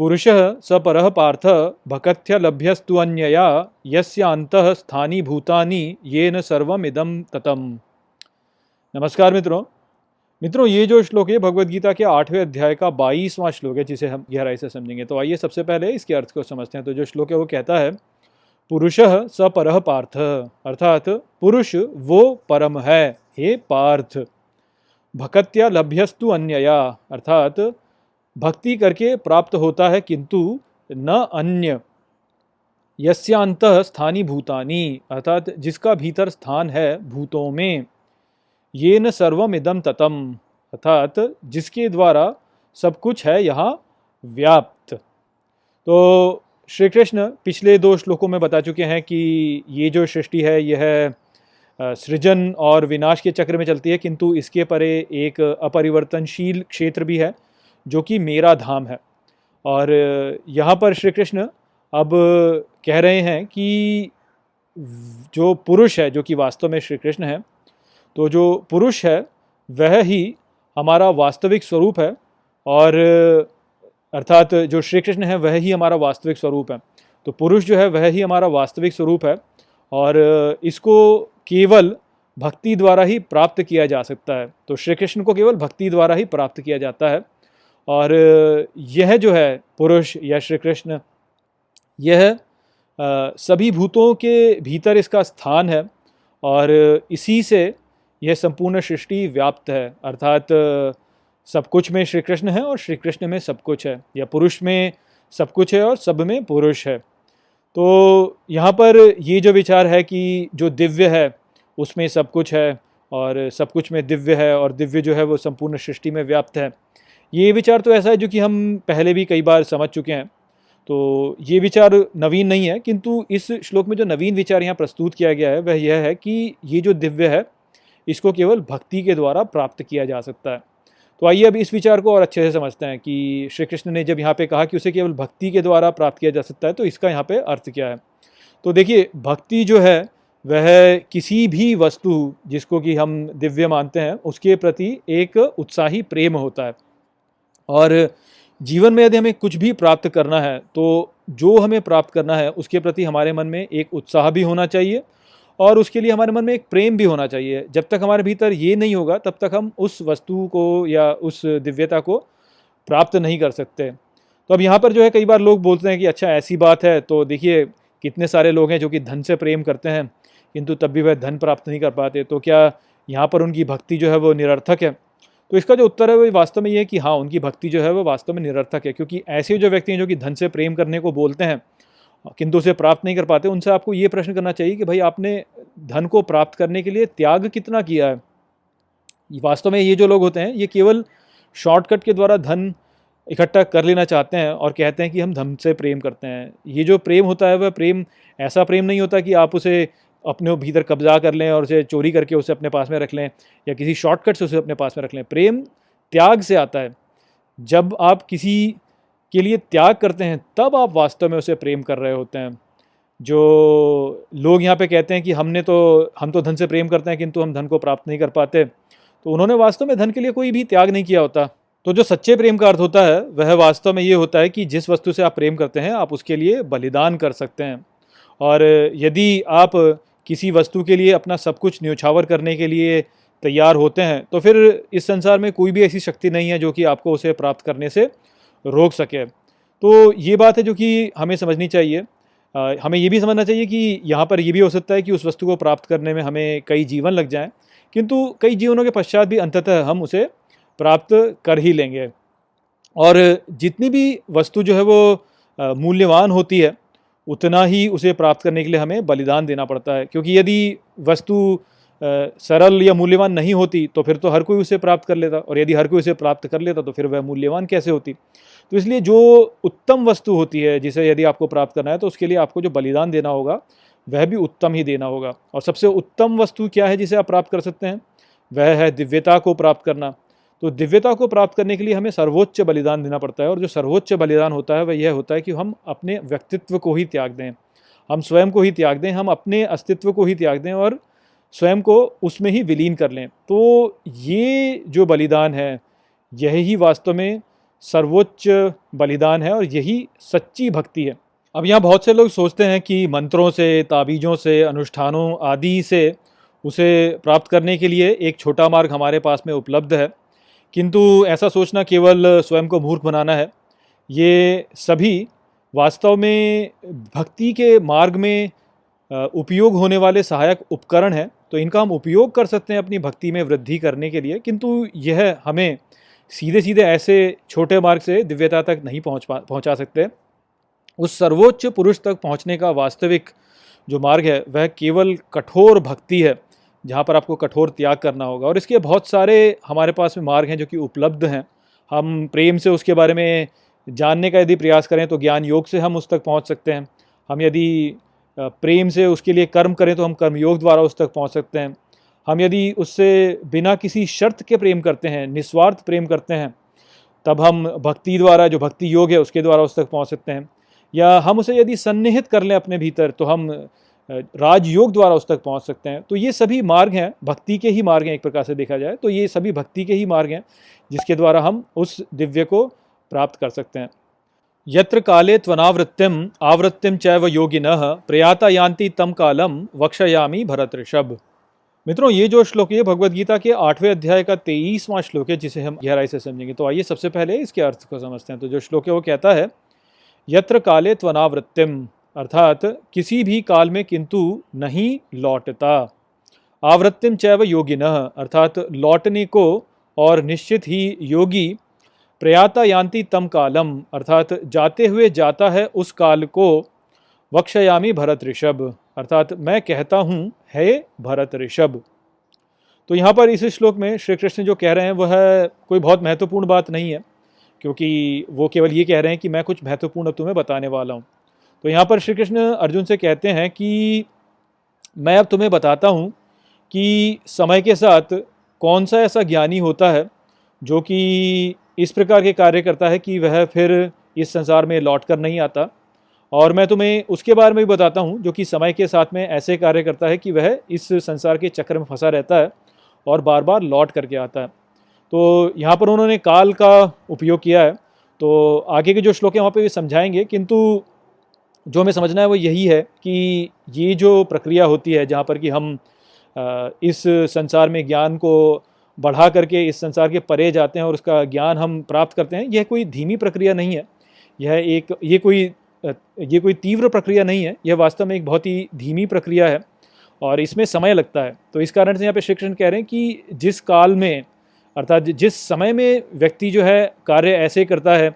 पुरुषः स परः पार्थ भकथ्य लभ्यस्तु अन्यया, यस्य अंतः स्थानी भूतानि येन सर्वमिदम ततम। नमस्कार मित्रों। मित्रों, ये जो श्लोक है भगवत गीता के आठवें अध्याय का बाईसवां श्लोक है, जिसे हम गहराई से समझेंगे। तो आइए सबसे पहले इसके अर्थ को समझते हैं। तो जो श्लोक है, वो कहता है, पुरुष स पर पार्थ, अर्थात पुरुष वो परम है, हे पार्थ भकत्या लभ्यस्तु अन्यया, अर्थात भक्ति करके प्राप्त होता है, किंतु न अन्य। यस्यांत स्थानी भूतानी, अर्थात जिसका भीतर स्थान है भूतों में ये न सर्वम इदम ततम, अर्थात जिसके द्वारा सब कुछ है यहाँ व्याप्त। तो श्री कृष्ण पिछले दो श्लोकों में बता चुके हैं कि ये जो सृष्टि है, यह सृजन और विनाश के चक्र में चलती है, किंतु इसके परे एक अपरिवर्तनशील क्षेत्र भी है। जो कि मेरा धाम है। और यहाँ पर श्री कृष्ण अब कह रहे हैं कि जो पुरुष है, जो कि वास्तव में श्री कृष्ण है तो जो पुरुष है, वह ही हमारा वास्तविक स्वरूप है और अर्थात जो श्री कृष्ण है, वह ही हमारा वास्तविक स्वरूप है। तो पुरुष जो है, वह ही हमारा वास्तविक स्वरूप है और इसको केवल भक्ति द्वारा ही प्राप्त किया जा सकता है। तो श्री कृष्ण को केवल भक्ति द्वारा ही प्राप्त किया जाता है। और यह जो है पुरुष या श्री कृष्ण यह सभी भूतों के भीतर इसका स्थान है और इसी से यह संपूर्ण सृष्टि व्याप्त है। अर्थात सब कुछ में श्री कृष्ण है और श्री कृष्ण में सब कुछ है, या पुरुष में सब कुछ है और सब में पुरुष है। तो यहाँ पर ये जो विचार है कि जो दिव्य है, उसमें सब कुछ है और सब कुछ में दिव्य है और दिव्य जो है वो संपूर्ण सृष्टि में व्याप्त है। ये विचार तो ऐसा है जो कि हम पहले भी कई बार समझ चुके हैं। तो ये विचार नवीन नहीं है, किंतु इस श्लोक में जो नवीन विचार यहाँ प्रस्तुत किया गया है, वह यह है कि ये जो दिव्य है, इसको केवल भक्ति के द्वारा प्राप्त किया जा सकता है। तो आइए अब इस विचार को और अच्छे से समझते हैं कि श्री कृष्ण ने जब यहाँ पे कहा कि उसे केवल भक्ति के द्वारा प्राप्त किया जा सकता है तो इसका यहाँ पे अर्थ क्या है? तो देखिए, भक्ति जो है, वह किसी भी वस्तु जिसको कि हम दिव्य मानते हैं, उसके प्रति एक उत्साही प्रेम होता है। और जीवन में यदि हमें कुछ भी प्राप्त करना है तो जो हमें प्राप्त करना है, उसके प्रति हमारे मन में एक उत्साह भी होना चाहिए और उसके लिए हमारे मन में एक प्रेम भी होना चाहिए। जब तक हमारे भीतर ये नहीं होगा, तब तक हम उस वस्तु को या उस दिव्यता को प्राप्त नहीं कर सकते। तो अब यहाँ पर जो है, कई बार लोग बोलते हैं कि अच्छा ऐसी बात है तो देखिए, कितने सारे लोग हैं जो कि धन से प्रेम करते हैं, किंतु तब भी वह धन प्राप्त नहीं कर पाते। तो क्या यहाँ पर उनकी भक्ति जो है, वो निरर्थक है? तो इसका जो उत्तर है वो वास्तव में ये है कि हाँ उनकी भक्ति जो है वो वास्तव में निरर्थक है, क्योंकि ऐसे जो व्यक्ति हैं जो कि धन से प्रेम करने को बोलते हैं, किंतु उसे प्राप्त नहीं कर पाते, उनसे आपको ये प्रश्न करना चाहिए कि भाई आपने धन को प्राप्त करने के लिए त्याग कितना किया है? वास्तव में ये जो लोग होते हैं, ये केवल शॉर्टकट के द्वारा धन इकट्ठा कर लेना चाहते हैं और कहते हैं कि हम धन से प्रेम करते हैं। ये जो प्रेम होता है, वह प्रेम, ऐसा प्रेम नहीं होता कि आप उसे अपने भीतर कब्जा कर लें और उसे चोरी करके उसे अपने पास में रख लें या किसी शॉर्टकट से उसे अपने पास में रख लें। प्रेम त्याग से आता है। जब आप किसी के लिए त्याग करते हैं, तब आप वास्तव में उसे प्रेम कर रहे होते हैं। जो लोग यहाँ पे कहते हैं कि हमने तो हम तो धन से प्रेम करते हैं, किंतु हम धन को प्राप्त नहीं कर पाते। तो उन्होंने वास्तव में धन के लिए कोई भी त्याग नहीं किया होता। तो जो सच्चे प्रेम का अर्थ होता है, वह वास्तव में ये होता है कि जिस वस्तु से आप प्रेम करते हैं, आप उसके लिए बलिदान कर सकते हैं। और यदि आप किसी वस्तु के लिए अपना सब कुछ न्यौछावर करने के लिए तैयार होते हैं तो फिर इस संसार में कोई भी ऐसी शक्ति नहीं है जो कि आपको उसे प्राप्त करने से रोक सके। तो ये बात है जो कि हमें समझनी चाहिए। आ, हमें ये भी समझना चाहिए कि यहाँ पर ये भी हो सकता है कि उस वस्तु को प्राप्त करने में हमें कई जीवन लग जाएँ किंतु कई जीवनों के पश्चात भी अंततः हम उसे प्राप्त कर ही लेंगे। और जितनी भी वस्तु जो है वो मूल्यवान होती है उतना ही उसे प्राप्त करने के लिए हमें बलिदान देना पड़ता है। क्योंकि यदि वस्तु सरल या मूल्यवान नहीं होती तो फिर तो हर कोई उसे प्राप्त कर लेता। और यदि हर कोई उसे प्राप्त कर लेता तो फिर वह मूल्यवान कैसे होती? तो इसलिए जो उत्तम वस्तु होती है, जिसे यदि आपको प्राप्त करना है तो उसके लिए आपको जो बलिदान देना होगा, वह भी उत्तम ही देना होगा। और सबसे उत्तम वस्तु क्या है, जिसे आप प्राप्त कर सकते हैं? वह है दिव्यता को प्राप्त करना। तो दिव्यता को प्राप्त करने के लिए हमें सर्वोच्च बलिदान देना पड़ता है और जो सर्वोच्च बलिदान होता है वह यह होता है कि हम अपने व्यक्तित्व को ही त्याग दें। हम स्वयं को ही त्याग दें, हम अपने अस्तित्व को ही त्याग दें और स्वयं को उसमें ही विलीन कर लें। तो ये जो बलिदान है, यही वास्तव में सर्वोच्च बलिदान है और यही सच्ची भक्ति है। अब यहाँ बहुत से लोग सोचते हैं कि मंत्रों से, ताबीज़ों से, अनुष्ठानों आदि से उसे प्राप्त करने के लिए एक छोटा मार्ग हमारे पास में उपलब्ध है। किंतु ऐसा सोचना केवल स्वयं को मूर्ख बनाना है। ये सभी वास्तव में भक्ति के मार्ग में उपयोग होने वाले सहायक उपकरण हैं। तो इनका हम उपयोग कर सकते हैं अपनी भक्ति में वृद्धि करने के लिए, किंतु यह हमें सीधे सीधे ऐसे छोटे मार्ग से दिव्यता तक नहीं पहुँच पा, पहुँचा सकते। उस सर्वोच्च पुरुष तक पहुँचने का वास्तविक जो मार्ग है, वह केवल कठोर भक्ति है। जहाँ पर आपको कठोर त्याग करना होगा। और इसके बहुत सारे हमारे पास में मार्ग हैं जो कि उपलब्ध हैं। हम प्रेम से उसके बारे में जानने का यदि प्रयास करें तो ज्ञान योग से हम उस तक पहुँच सकते हैं। हम यदि प्रेम से उसके लिए कर्म करें तो हम कर्म योग द्वारा उस तक पहुँच सकते हैं। हम यदि उससे बिना किसी शर्त के प्रेम करते हैं, निस्वार्थ प्रेम करते हैं, तब हम भक्ति द्वारा, जो भक्ति योग है, उसके द्वारा उस तक पहुँच सकते हैं। या हम उसे यदि सन्निहित कर लें अपने भीतर तो हम राजयोग द्वारा उस तक पहुँच सकते हैं। तो ये सभी मार्ग हैं, भक्ति के ही मार्ग हैं एक प्रकार से देखा जाए तो ये सभी भक्ति के ही मार्ग हैं, जिसके द्वारा हम उस दिव्य को प्राप्त कर सकते हैं। यत्र काले त्वनावृत्तिम, आवृत्तिम चैव योगिन, प्रयाता यान्ति तम कालम वक्षयामी भरत ऋषभ। मित्रों, ये जो श्लोक है भगवत गीता के आठवें अध्याय का तेईसवां श्लोक है, जिसे हम गहराई से समझेंगे। तो आइए सबसे पहले इसके अर्थ को समझते हैं। तो जो श्लोक है, वो कहता है, यत्र काले त्वनावृत्तिम अर्थात किसी भी काल में किंतु नहीं लौटता। आवृत्तिम चैव योगिन अर्थात लौटने को और निश्चित ही योगी प्रयाता यान्ति तम कालम अर्थात जाते हुए जाता है उस काल को, वक्षयामी भरत ऋषभ। अर्थात मैं कहता हूँ, है भरत ऋषभ। तो यहाँ पर इस श्लोक में श्री कृष्ण जो कह रहे हैं, वह कोई बहुत महत्वपूर्ण बात नहीं है, क्योंकि वो केवल ये कह रहे हैं कि मैं कुछ महत्वपूर्ण तुम्हें बताने वाला हूँ। तो यहाँ पर श्री कृष्ण अर्जुन से कहते हैं कि मैं अब तुम्हें बताता हूँ कि समय के साथ कौन सा ऐसा ज्ञानी होता है जो कि इस प्रकार के कार्य करता है कि वह फिर इस संसार में लौट कर नहीं आता। और मैं तुम्हें उसके बारे में भी बताता हूँ जो कि समय के साथ में ऐसे कार्य करता है कि वह इस संसार के चक्र में फंसा रहता है और बार बार लौट करके आता है। तो यहाँ पर उन्होंने काल का उपयोग किया है। तो आगे के जो श्लोक हैं वहाँ पे भी समझाएँगे, किंतु जो हमें समझना है वो यही है कि ये जो प्रक्रिया होती है जहाँ पर कि हम इस संसार में ज्ञान को बढ़ा करके इस संसार के परे जाते हैं और उसका ज्ञान हम प्राप्त करते हैं, यह कोई धीमी प्रक्रिया नहीं है। यह एक, ये कोई ये कोई तीव्र प्रक्रिया नहीं है, यह वास्तव में एक बहुत ही धीमी प्रक्रिया है और इसमें समय लगता है। तो इस कारण से यहाँ पे शिक्षण कह रहे हैं कि जिस काल में, अर्थात जिस समय में व्यक्ति जो है कार्य ऐसे करता है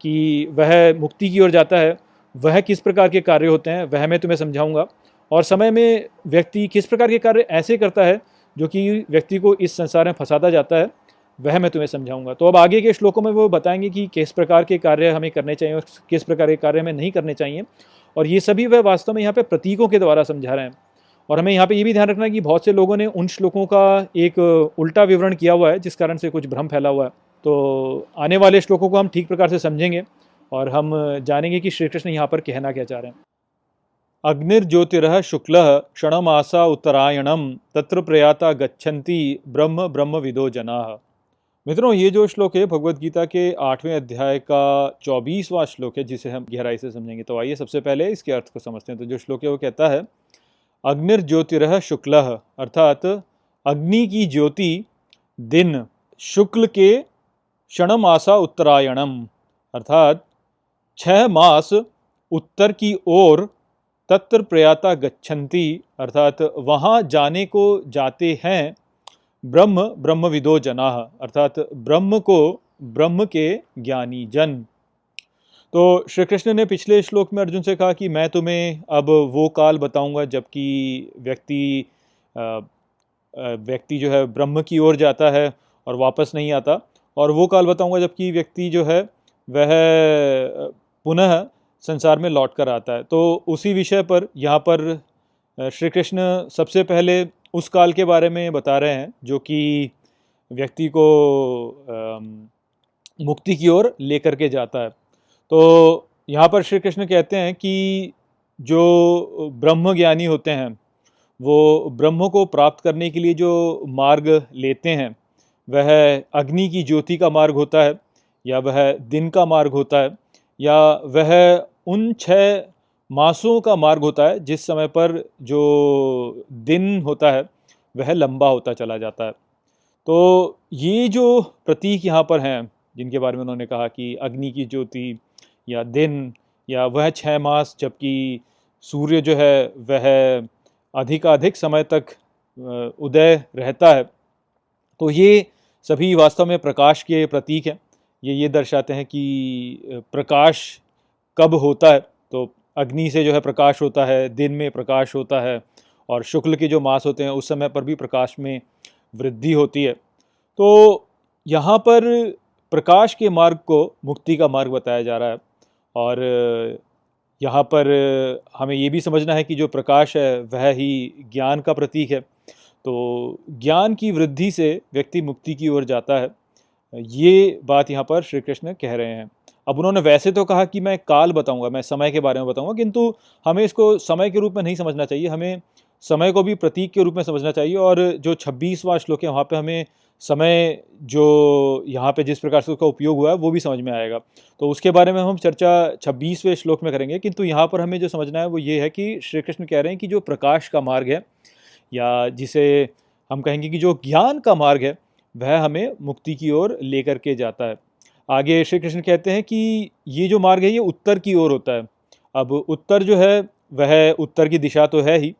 कि वह मुक्ति की ओर जाता है वह किस प्रकार के कार्य होते हैं, वह मैं तुम्हें समझाऊँगा। और समय में व्यक्ति किस प्रकार के कार्य ऐसे करता है, जो कि व्यक्ति को इस संसार में फंसाता जाता है, वह मैं तुम्हें समझाऊँगा। तो अब आगे के श्लोकों में वो बताएँगे कि किस प्रकार के कार्य हमें करने चाहिए और किस प्रकार के कार्य हमें नहीं करने चाहिए। और ये सभी वह वास्तव में यहाँ पे प्रतीकों के द्वारा समझा रहे हैं। और हमें यहाँ पे ये भी ध्यान रखना है कि बहुत से लोगों ने उन श्लोकों का एक उल्टा विवरण किया हुआ है, जिस कारण से कुछ भ्रम फैला हुआ है। तो आने वाले श्लोकों को हम ठीक प्रकार से समझेंगे। और हम जानेंगे कि श्री कृष्ण यहाँ पर कहना क्या चाह रहे हैं। अग्निर्ज्योतिर शुक्ल क्षणमासा उत्तरायणम तत्र प्रयाता गच्छन्ति ब्रह्म ब्रह्म विदो जना। मित्रों, ये जो श्लोक है भगवत गीता के आठवें अध्याय का चौबीसवां श्लोक है, जिसे हम गहराई से समझेंगे। तो आइए सबसे पहले इसके अर्थ को समझते हैं। तो जो श्लोक है, वो कहता है, अग्निर्ज्योतिर शुक्ल, अर्थात अग्नि की ज्योति दिन शुक्ल के क्षणमासा उत्तरायणम, अर्थात छह मास उत्तर की ओर तत्र प्रयाता गच्छन्ति, अर्थात वहाँ जाने को जाते हैं ब्रह्म ब्रह्मविदो जना, अर्थात ब्रह्म को ब्रह्म के ज्ञानी जन। तो श्री कृष्ण ने पिछले श्लोक में अर्जुन से कहा कि मैं तुम्हें अब वो काल बताऊँगा जबकि व्यक्ति व्यक्ति जो है ब्रह्म की ओर जाता है और वापस नहीं आता। और वो काल बताऊँगा जबकि व्यक्ति जो है वह पुनः संसार में लौट कर आता है। तो उसी विषय पर यहाँ पर श्री कृष्ण सबसे पहले उस काल के बारे में बता रहे हैं, जो कि व्यक्ति को मुक्ति की ओर लेकर के जाता है। तो यहाँ पर श्री कृष्ण कहते हैं कि जो ब्रह्म ज्ञानी होते हैं, वो ब्रह्म को प्राप्त करने के लिए जो मार्ग लेते हैं, वह अग्नि की ज्योति का मार्ग होता है या वह दिन का मार्ग होता है। या वह उन छः मासों का मार्ग होता है, जिस समय पर जो दिन होता है, वह लंबा होता चला जाता है। तो ये जो प्रतीक यहाँ पर हैं, जिनके बारे में उन्होंने कहा कि अग्नि की ज्योति या दिन या वह छः मास, जबकि सूर्य जो है, वह अधिकाधिक समय तक उदय रहता है तो ये सभी वास्तव में प्रकाश के प्रतीक हैं। ये ये दर्शाते हैं कि प्रकाश कब होता है। तो अग्नि से जो है प्रकाश होता है, दिन में प्रकाश होता है और शुक्ल के जो मास होते हैं, उस समय पर भी प्रकाश में वृद्धि होती है। तो यहाँ पर प्रकाश के मार्ग को मुक्ति का मार्ग बताया जा रहा है और यहाँ पर हमें ये भी समझना है कि जो प्रकाश है, वह ही ज्ञान का प्रतीक है। तो ज्ञान की वृद्धि से व्यक्ति मुक्ति की ओर जाता है। ये बात यहाँ पर श्री कृष्ण कह रहे हैं। अब उन्होंने वैसे तो कहा कि मैं काल बताऊँगा, मैं समय के बारे में बताऊँगा, किंतु हमें इसको समय के रूप में नहीं समझना चाहिए, हमें समय को भी प्रतीक के रूप में समझना चाहिए और जो छब्बीसवां श्लोक है, वहाँ पे हमें समय जो यहाँ पे जिस प्रकार से उसका उपयोग हुआ है, वो भी समझ में आएगा। तो उसके बारे में हम चर्चा छब्बीसवें श्लोक में करेंगे, किंतु यहाँ पर हमें जो समझना है, वो ये है कि श्री कृष्ण कह रहे हैं कि जो प्रकाश का मार्ग है, या जिसे हम कहेंगे कि जो ज्ञान का मार्ग है वह हमें मुक्ति की ओर लेकर के जाता है। आगे श्री कृष्ण कहते हैं कि ये जो मार्ग है, ये उत्तर की ओर होता है। अब उत्तर जो है, वह उत्तर की दिशा तो है ही,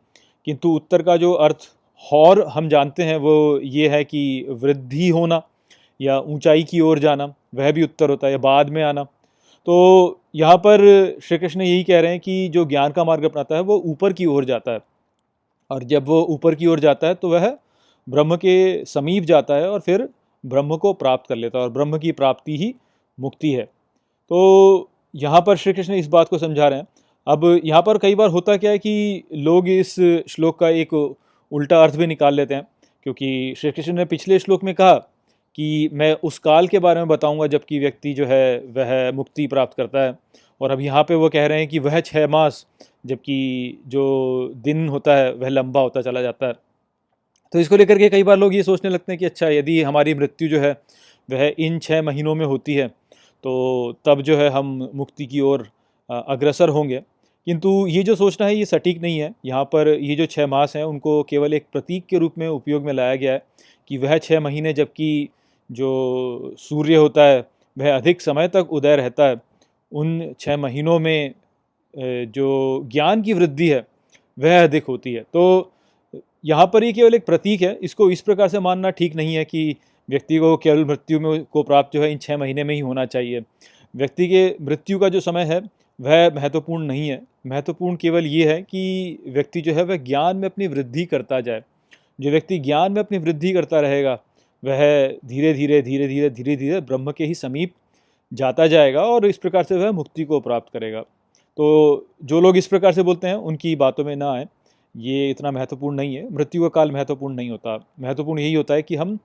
किंतु उत्तर का जो अर्थ और हम जानते हैं, वो ये है कि वृद्धि होना या ऊंचाई की ओर जाना, वह भी उत्तर होता है या बाद में आना। तो यहाँ पर श्री कृष्ण यही कह रहे हैं कि जो ज्ञान का मार्ग अपनाता है, वो ऊपर की ओर जाता है। और जब वो ऊपर की ओर जाता है तो वह ब्रह्म के समीप जाता है और फिर ब्रह्म को प्राप्त कर लेता है और ब्रह्म की प्राप्ति ही मुक्ति है। तो यहाँ पर श्री कृष्ण इस बात को समझा रहे हैं। अब यहाँ पर कई बार होता क्या है कि लोग इस श्लोक का एक उल्टा अर्थ भी निकाल लेते हैं, क्योंकि श्री कृष्ण ने पिछले श्लोक में कहा कि मैं उस काल के बारे में बताऊँगा जबकि व्यक्ति जो है वह मुक्ति प्राप्त करता है। और अब यहाँ पे वो कह रहे हैं कि वह छः मास, जबकि जो दिन होता है वह लंबा होता चला जाता है। तो इसको लेकर के कई बार लोग ये सोचने लगते हैं कि अच्छा यदि हमारी मृत्यु जो है, वह इन छः महीनों में होती है तो तब जो है हम मुक्ति की ओर अग्रसर होंगे। किंतु ये जो सोचना है, ये सटीक नहीं है। यहाँ पर ये जो छः मास हैं, उनको केवल एक प्रतीक के रूप में उपयोग में लाया गया है कि वह छः महीने जबकि जो सूर्य होता है, वह अधिक समय तक उदय रहता है, उन छः महीनों में जो ज्ञान की वृद्धि है, वह अधिक होती है। तो यहाँ पर ये केवल एक प्रतीक है। इसको इस प्रकार से मानना ठीक नहीं है कि व्यक्ति को केवल मृत्यु में को प्राप्त जो है इन छः महीने में ही होना चाहिए। व्यक्ति के मृत्यु का जो समय है, वह महत्वपूर्ण नहीं है। महत्वपूर्ण केवल ये है कि व्यक्ति जो है, वह ज्ञान में अपनी वृद्धि करता जाए। जो व्यक्ति ज्ञान में अपनी वृद्धि करता रहेगा, वह धीरे धीरे धीरे धीरे धीरे धीरे ब्रह्म के ही समीप जाता जाएगा और इस प्रकार से वह मुक्ति को प्राप्त करेगा। तो जो लोग इस प्रकार से बोलते हैं, उनकी बातों में ना आए। ये इतना महत्वपूर्ण नहीं है। मृत्यु का काल महत्वपूर्ण नहीं होता। महत्वपूर्ण यही होता है कि हम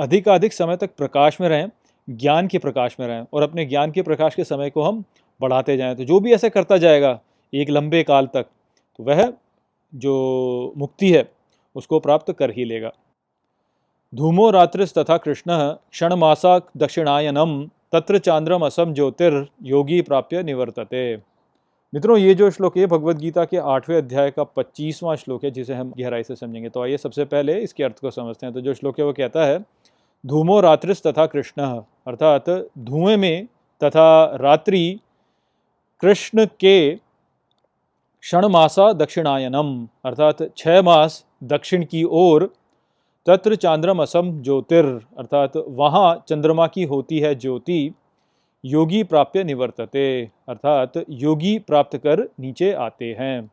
अधिकाधिक समय तक प्रकाश में रहें, ज्ञान के प्रकाश में रहें और अपने ज्ञान के प्रकाश के समय को हम बढ़ाते जाएँ। तो जो भी ऐसा करता जाएगा एक लंबे काल तक तो वह जो मुक्ति है, उसको प्राप्त कर ही लेगा। धूमो रात्रिस तथा कृष्ण क्षण मासा दक्षिणायनम तत्र चांद्रम असम ज्योतिर योगी प्राप्य निवर्तते। मित्रों, ये जो श्लोक है भगवत गीता के आठवें अध्याय का पच्चीसवां श्लोक है, जिसे हम गहराई से समझेंगे। तो आइए सबसे पहले इसके अर्थ को समझते हैं। तो जो श्लोक है, वो कहता है, धूमो रात्रिस तथा कृष्ण। अर्थात, धुएँ में तथा रात्रि, कृष्ण के क्षण मासा दक्षिणायनम। अर्थात छः मास दक्षिण की ओर, तत्र चांद्रम असम ज्योतिर। अर्थात, वहाँ चंद्रमा की होती है ज्योति। योगी प्राप्य निवर्तते, अर्थात योगी प्राप्त कर नीचे आते हैं।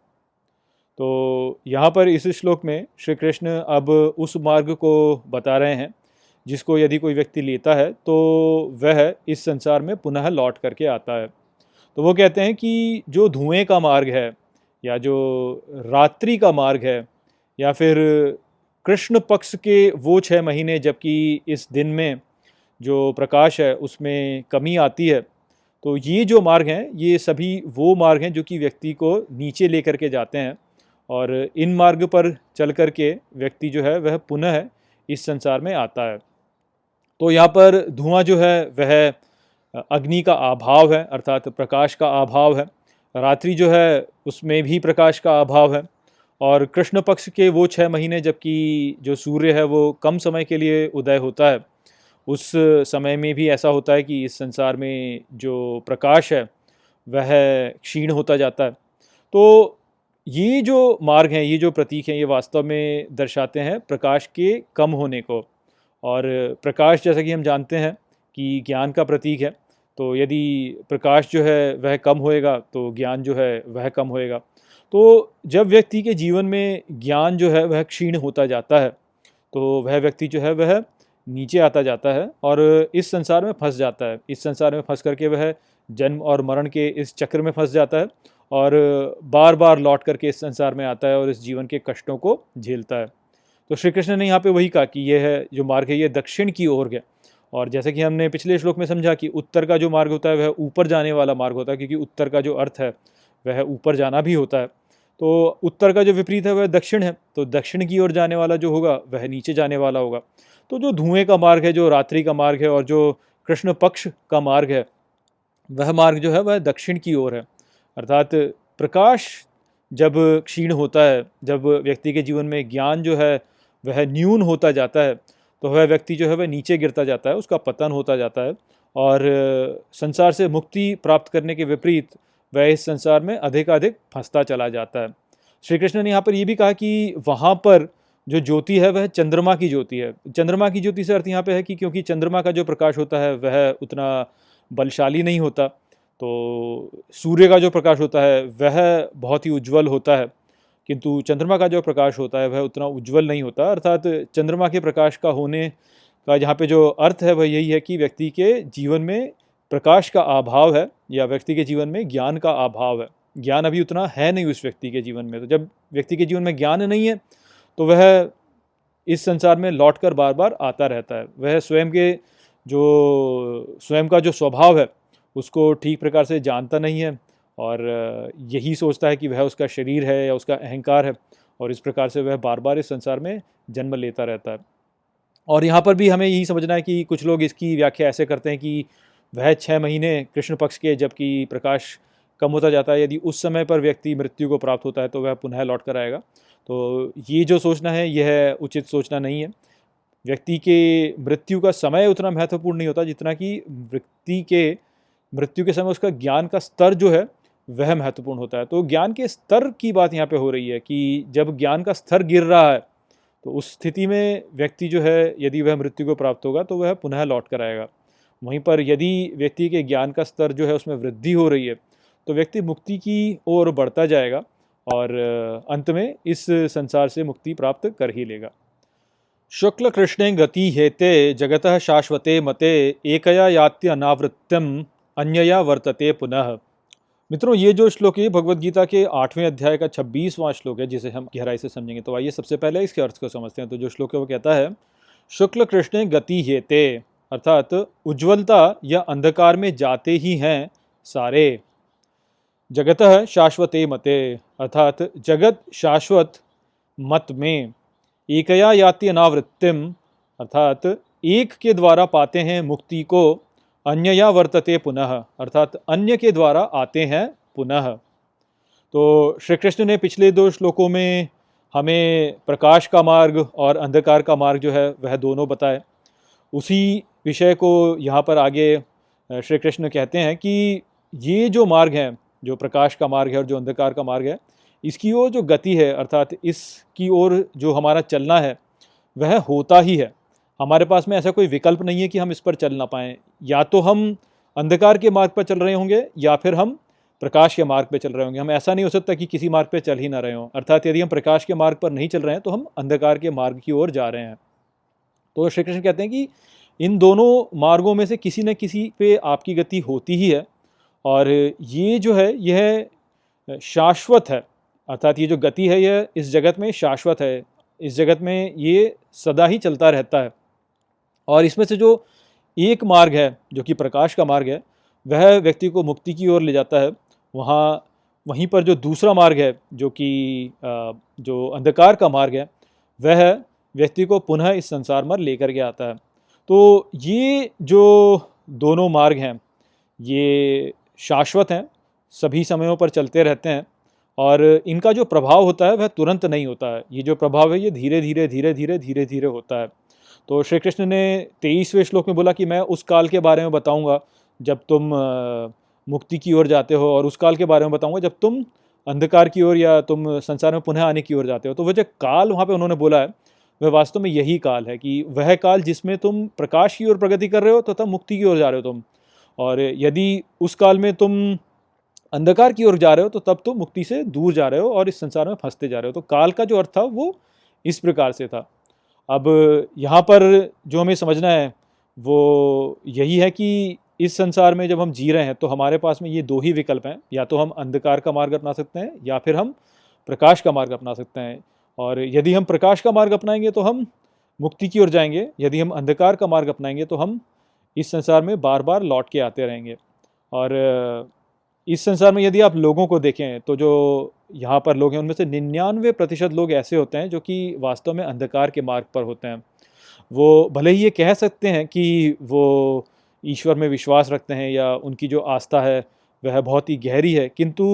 तो यहाँ पर इस श्लोक में श्री कृष्ण अब उस मार्ग को बता रहे हैं, जिसको यदि कोई व्यक्ति लेता है तो वह इस संसार में पुनः लौट करके आता है। तो वो कहते हैं कि जो धुएँ का मार्ग है, या जो रात्रि का मार्ग है, या फिर कृष्ण पक्ष के वो छः महीने, जबकि इस दिन में जो प्रकाश है, उसमें कमी आती है। तो ये जो मार्ग हैं, ये सभी वो मार्ग हैं जो कि व्यक्ति को नीचे लेकर के जाते हैं और इन मार्ग पर चल कर के व्यक्ति जो है, वह पुनः इस संसार में आता है। तो यहाँ पर धुआँ जो है, वह अग्नि का अभाव है, अर्थात प्रकाश का अभाव है। रात्रि जो है, उसमें भी प्रकाश का अभाव है और कृष्ण पक्ष के वो छः महीने जबकि जो सूर्य है, वो कम समय के लिए उदय होता है। उस समय में भी ऐसा होता है कि इस संसार में जो प्रकाश है, वह क्षीण होता जाता है। तो ये जो मार्ग हैं, ये जो प्रतीक हैं, ये वास्तव में दर्शाते हैं प्रकाश के कम होने को। और प्रकाश जैसा कि हम जानते हैं कि ज्ञान का प्रतीक है तो यदि प्रकाश जो है, वह कम होएगा तो ज्ञान जो है, वह कम होएगा। तो जब व्यक्ति के जीवन में ज्ञान जो है, वह क्षीण होता जाता है तो वह व्यक्ति जो है, वह नीचे आता जाता है और इस संसार में फंस जाता है। इस संसार में फंस करके वह जन्म और मरण के इस चक्र में फंस जाता है और बार बार लौट करके इस संसार में आता है और इस जीवन के कष्टों को झेलता है। तो श्री कृष्ण ने यहाँ पे वही कहा कि यह है जो मार्ग है, ये दक्षिण की ओर है और जैसे कि हमने पिछले श्लोक में समझा कि उत्तर का जो मार्ग होता है, वह ऊपर जाने वाला मार्ग होता है, क्योंकि उत्तर का जो अर्थ है, वह ऊपर जाना भी होता है। तो उत्तर का जो विपरीत है वह दक्षिण है तो दक्षिण की ओर जाने वाला जो होगा, वह नीचे जाने वाला होगा। तो जो धुएँ का मार्ग है, जो रात्रि का मार्ग है और जो कृष्ण पक्ष का मार्ग है, वह मार्ग जो है, वह दक्षिण की ओर है। अर्थात प्रकाश जब क्षीण होता है, जब व्यक्ति के जीवन में ज्ञान जो है, वह न्यून होता जाता है तो वह व्यक्ति जो है, वह नीचे गिरता जाता है, उसका पतन होता जाता है और संसार से मुक्ति प्राप्त करने के विपरीत वह इस संसार में अधिकाधिक फंसता चला जाता है। श्री कृष्ण ने यहाँ पर यह भी कहा कि वहाँ पर जो ज्योति है, वह चंद्रमा की ज्योति है। चंद्रमा की ज्योति से अर्थ यहाँ पे है कि क्योंकि चंद्रमा का जो प्रकाश होता है, वह उतना बलशाली नहीं होता। तो सूर्य का जो प्रकाश होता है, वह बहुत ही उज्जवल होता है। किंतु चंद्रमा का जो प्रकाश होता है, वह उतना उज्जवल नहीं होता। अर्थात चंद्रमा के प्रकाश का होने का यहाँ पे जो अर्थ है, वह यही है कि व्यक्ति के जीवन में प्रकाश का अभाव है या व्यक्ति के जीवन में ज्ञान का अभाव है। ज्ञान अभी उतना है नहीं उस व्यक्ति के जीवन में। तो जब व्यक्ति के जीवन में ज्ञान नहीं है तो वह इस संसार में लौट कर बार बार आता रहता है। वह स्वयं के जो, स्वयं का जो स्वभाव है, उसको ठीक प्रकार से जानता नहीं है और यही सोचता है कि वह उसका शरीर है या उसका अहंकार है और इस प्रकार से वह बार बार इस संसार में जन्म लेता रहता है। और यहाँ पर भी हमें यही समझना है कि कुछ लोग इसकी व्याख्या ऐसे करते हैं कि वह छः महीने कृष्ण पक्ष के, जबकि प्रकाश कम होता जाता है। यदि उस समय पर व्यक्ति मृत्यु को प्राप्त होता है तो वह पुनः लौट कर आएगा। तो ये जो सोचना है, यह उचित सोचना नहीं है। व्यक्ति के मृत्यु का समय उतना महत्वपूर्ण नहीं होता, जितना कि व्यक्ति के मृत्यु के समय उसका ज्ञान का स्तर जो है, वह महत्वपूर्ण होता है। तो ज्ञान के स्तर की बात यहाँ पे हो रही है कि जब ज्ञान का स्तर गिर रहा है तो उस स्थिति में व्यक्ति जो है, यदि वह मृत्यु को प्राप्त होगा तो वह पुनः लौट कर आएगा। वहीं पर यदि व्यक्ति के ज्ञान का स्तर जो है उसमें वृद्धि हो रही है तो व्यक्ति मुक्ति की ओर बढ़ता जाएगा और अंत में इस संसार से मुक्ति प्राप्त कर ही लेगा। शुक्ल कृष्णे गति हेते जगत शाश्वते मते एकया यात्य अनावृत्यम अन्यया वर्तते पुनः। मित्रों, ये जो श्लोक है भगवत गीता के आठवें अध्याय का छब्बीसवां श्लोक है, जिसे हम गहराई से समझेंगे। तो आइए सबसे पहले इसके अर्थ को समझते हैं। तो जो श्लोक है, वो कहता है, शुक्ल कृष्ण गति हेते अर्थात उज्ज्वलता या अंधकार में जाते ही हैं सारे। जगत शाश्वते मते, अर्थात जगत शाश्वत मत में। एकया याति अनावृत्तिम अर्थात एक के द्वारा पाते हैं मुक्ति को अन्य या वर्तते पुनः, अर्थात अन्य के द्वारा आते हैं पुनः। तो श्री कृष्ण ने पिछले दो श्लोकों में हमें प्रकाश का मार्ग और अंधकार का मार्ग जो है वह दोनों बताए। उसी विषय को यहाँ पर आगे श्री कृष्ण कहते हैं कि ये जो मार्ग है, जो प्रकाश का मार्ग है और जो अंधकार का मार्ग है, इसकी ओर जो गति है, अर्थात इसकी ओर जो हमारा चलना है, वह होता ही है। हमारे पास में ऐसा कोई विकल्प नहीं है कि हम इस पर चल ना पाएँ। या तो हम अंधकार के मार्ग पर चल रहे होंगे, या फिर हम प्रकाश के मार्ग पर चल रहे होंगे। हम ऐसा नहीं हो सकता कि किसी मार्ग पर चल ही ना रहे हों। अर्थात यदि हम प्रकाश के मार्ग पर नहीं चल रहे हैं तो हम अंधकार के मार्ग की ओर जा रहे हैं। तो श्री कृष्ण कहते हैं कि इन दोनों मार्गों में से किसी न किसी पे आपकी गति होती ही है। और ये जो है, यह शाश्वत है। अर्थात ये जो गति है, यह इस जगत में शाश्वत है। इस जगत में ये सदा ही चलता रहता है। और इसमें से जो एक मार्ग है, जो कि प्रकाश का मार्ग है, वह व्यक्ति को मुक्ति की ओर ले जाता है। वहाँ, वहीं पर जो दूसरा मार्ग है, जो कि जो अंधकार का मार्ग है, वह व्यक्ति को पुनः इस संसार में लेकर के आता है। तो ये जो दोनों मार्ग हैं, ये शाश्वत हैं, सभी समयों पर चलते रहते हैं और इनका जो प्रभाव होता है वह तुरंत नहीं होता है। ये जो प्रभाव है, ये धीरे धीरे धीरे धीरे धीरे धीरे होता है। तो श्री कृष्ण ने तेईसवें श्लोक में बोला कि मैं उस काल के बारे में बताऊँगा, जब तुम मुक्ति की ओर जाते हो और उस काल के बारे में बताऊँगा, जब तुम अंधकार की ओर या तुम संसार में पुनः आने की ओर जाते हो। तो वह जो काल वहाँ पर उन्होंने बोला है वह वास्तव में यही काल है कि वह काल जिसमें तुम प्रकाश की ओर प्रगति कर रहे हो तथा तो मुक्ति की ओर जा रहे हो तुम। और यदि उस काल में तुम अंधकार की ओर जा रहे हो तो तब तुम मुक्ति से दूर जा रहे हो और इस संसार में फंसते जा रहे हो। तो काल का जो अर्थ था वो इस प्रकार से था। अब यहाँ पर जो हमें समझना है, वो यही है कि इस संसार में जब हम जी रहे हैं तो हमारे पास में ये दो ही विकल्प हैं। या तो हम अंधकार का मार्ग अपना सकते हैं या फिर हम प्रकाश का मार्ग अपना सकते हैं। और यदि हम प्रकाश का मार्ग अपनाएँगे तो हम मुक्ति की ओर जाएँगे। यदि हम अंधकार का मार्ग अपनाएँगे तो हम इस संसार में बार बार लौट के आते रहेंगे। और इस संसार में यदि आप लोगों को देखें तो जो यहाँ पर लोग हैं, उनमें से निन्यानवे प्रतिशत लोग ऐसे होते हैं जो कि वास्तव में अंधकार के मार्ग पर होते हैं। वो भले ही ये कह सकते हैं कि वो ईश्वर में विश्वास रखते हैं या उनकी जो आस्था है, वह बहुत ही गहरी है, किंतु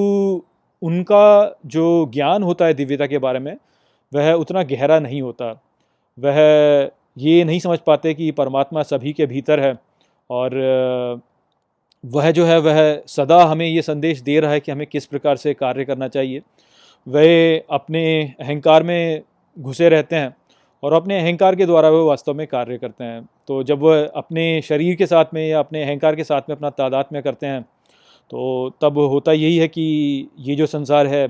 उनका जो ज्ञान होता है दिव्यता के बारे में वह उतना गहरा नहीं होता। वह ये नहीं समझ पाते कि परमात्मा सभी के भीतर है और वह जो है, वह सदा हमें ये संदेश दे रहा है कि हमें किस प्रकार से कार्य करना चाहिए। वह अपने अहंकार में घुसे रहते हैं और अपने अहंकार के द्वारा वह वास्तव में कार्य करते हैं। तो जब वह अपने शरीर के साथ में या अपने अहंकार के साथ में अपना तादाद में करते हैं तो तब होता यही है कि ये जो संसार है,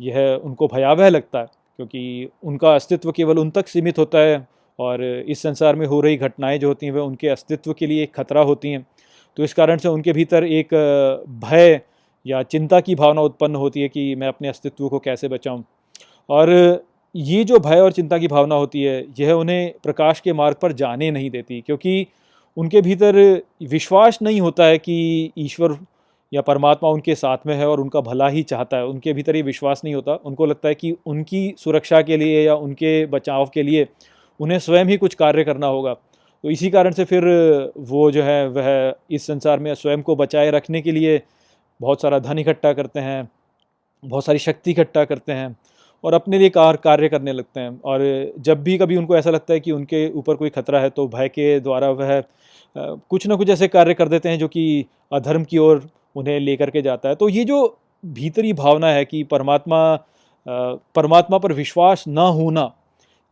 यह उनको भयावह लगता है। क्योंकि उनका अस्तित्व केवल उन तक सीमित होता है और इस संसार में हो रही घटनाएँ जो होती हैं, वह उनके अस्तित्व के लिए एक खतरा होती हैं। तो इस कारण से उनके भीतर एक भय या चिंता की भावना उत्पन्न होती है कि मैं अपने अस्तित्व को कैसे बचाऊं। और ये जो भय और चिंता की भावना होती है, यह उन्हें प्रकाश के मार्ग पर जाने नहीं देती, क्योंकि उनके भीतर विश्वास नहीं होता है कि ईश्वर या परमात्मा उनके साथ में है और उनका भला ही चाहता है, उनके भीतर ये विश्वास नहीं होता। उनको लगता है कि उनकी सुरक्षा के लिए या उनके बचाव के लिए उन्हें स्वयं ही कुछ कार्य करना होगा। तो इसी कारण से फिर वो जो है, वह इस संसार में स्वयं को बचाए रखने के लिए बहुत सारा धन इकट्ठा करते हैं, बहुत सारी शक्ति इकट्ठा करते हैं और अपने लिए कार, कार्य करने लगते हैं। और जब भी कभी उनको ऐसा लगता है कि उनके ऊपर कोई खतरा है तो भय के द्वारा वह कुछ ना कुछ ऐसे कार्य कर देते हैं जो कि अधर्म की ओर उन्हें लेकर के जाता है। तो ये जो भीतरी भावना है कि परमात्मा परमात्मा पर विश्वास न होना,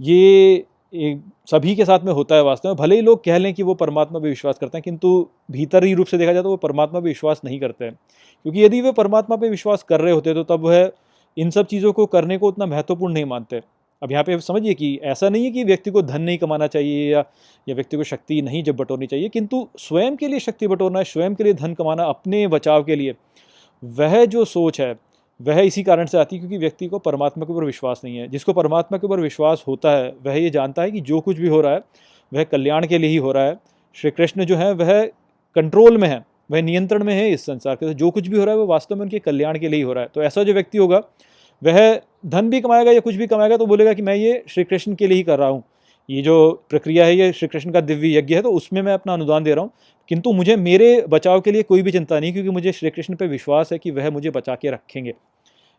ये सभी के साथ में होता है वास्तव में। भले ही लोग कह लें कि वो परमात्मा पे विश्वास करते हैं, किंतु भीतरी रूप से देखा जाए तो वो परमात्मा पे विश्वास नहीं करते हैं। क्योंकि यदि वे परमात्मा पे विश्वास कर रहे होते तो तब वह इन सब चीज़ों को करने को उतना महत्वपूर्ण नहीं मानते। अब यहाँ पे समझिए कि ऐसा नहीं है कि व्यक्ति को धन नहीं कमाना चाहिए या या व्यक्ति को शक्ति नहीं जब बटोरनी चाहिए, किंतु स्वयं के लिए शक्ति बटोरना स्वयं के लिए धन कमाना, अपने बचाव के लिए, वह जो सोच है, वह इसी कारण से आती है क्योंकि व्यक्ति को परमात्मा के ऊपर विश्वास नहीं है। जिसको परमात्मा के ऊपर विश्वास होता है, वह ये जानता है कि जो कुछ भी हो रहा है, वह कल्याण के लिए ही हो रहा है। श्री कृष्ण जो है, वह कंट्रोल में है, वह नियंत्रण में है इस संसार के, जो कुछ भी हो रहा है, वह वास्तव में उनके कल्याण के लिए ही हो रहा है। तो ऐसा जो व्यक्ति होगा वह धन भी कमाएगा या कुछ भी कमाएगा तो बोलेगा कि मैं ये श्री कृष्ण के लिए ही कर रहा हूँ। ये जो प्रक्रिया है, ये श्री कृष्ण का दिव्य यज्ञ है तो उसमें मैं अपना अनुदान दे रहा हूँ। किंतु मुझे मेरे बचाव के लिए कोई भी चिंता नहीं, क्योंकि मुझे श्री कृष्ण पर विश्वास है कि वह मुझे बचा के रखेंगे।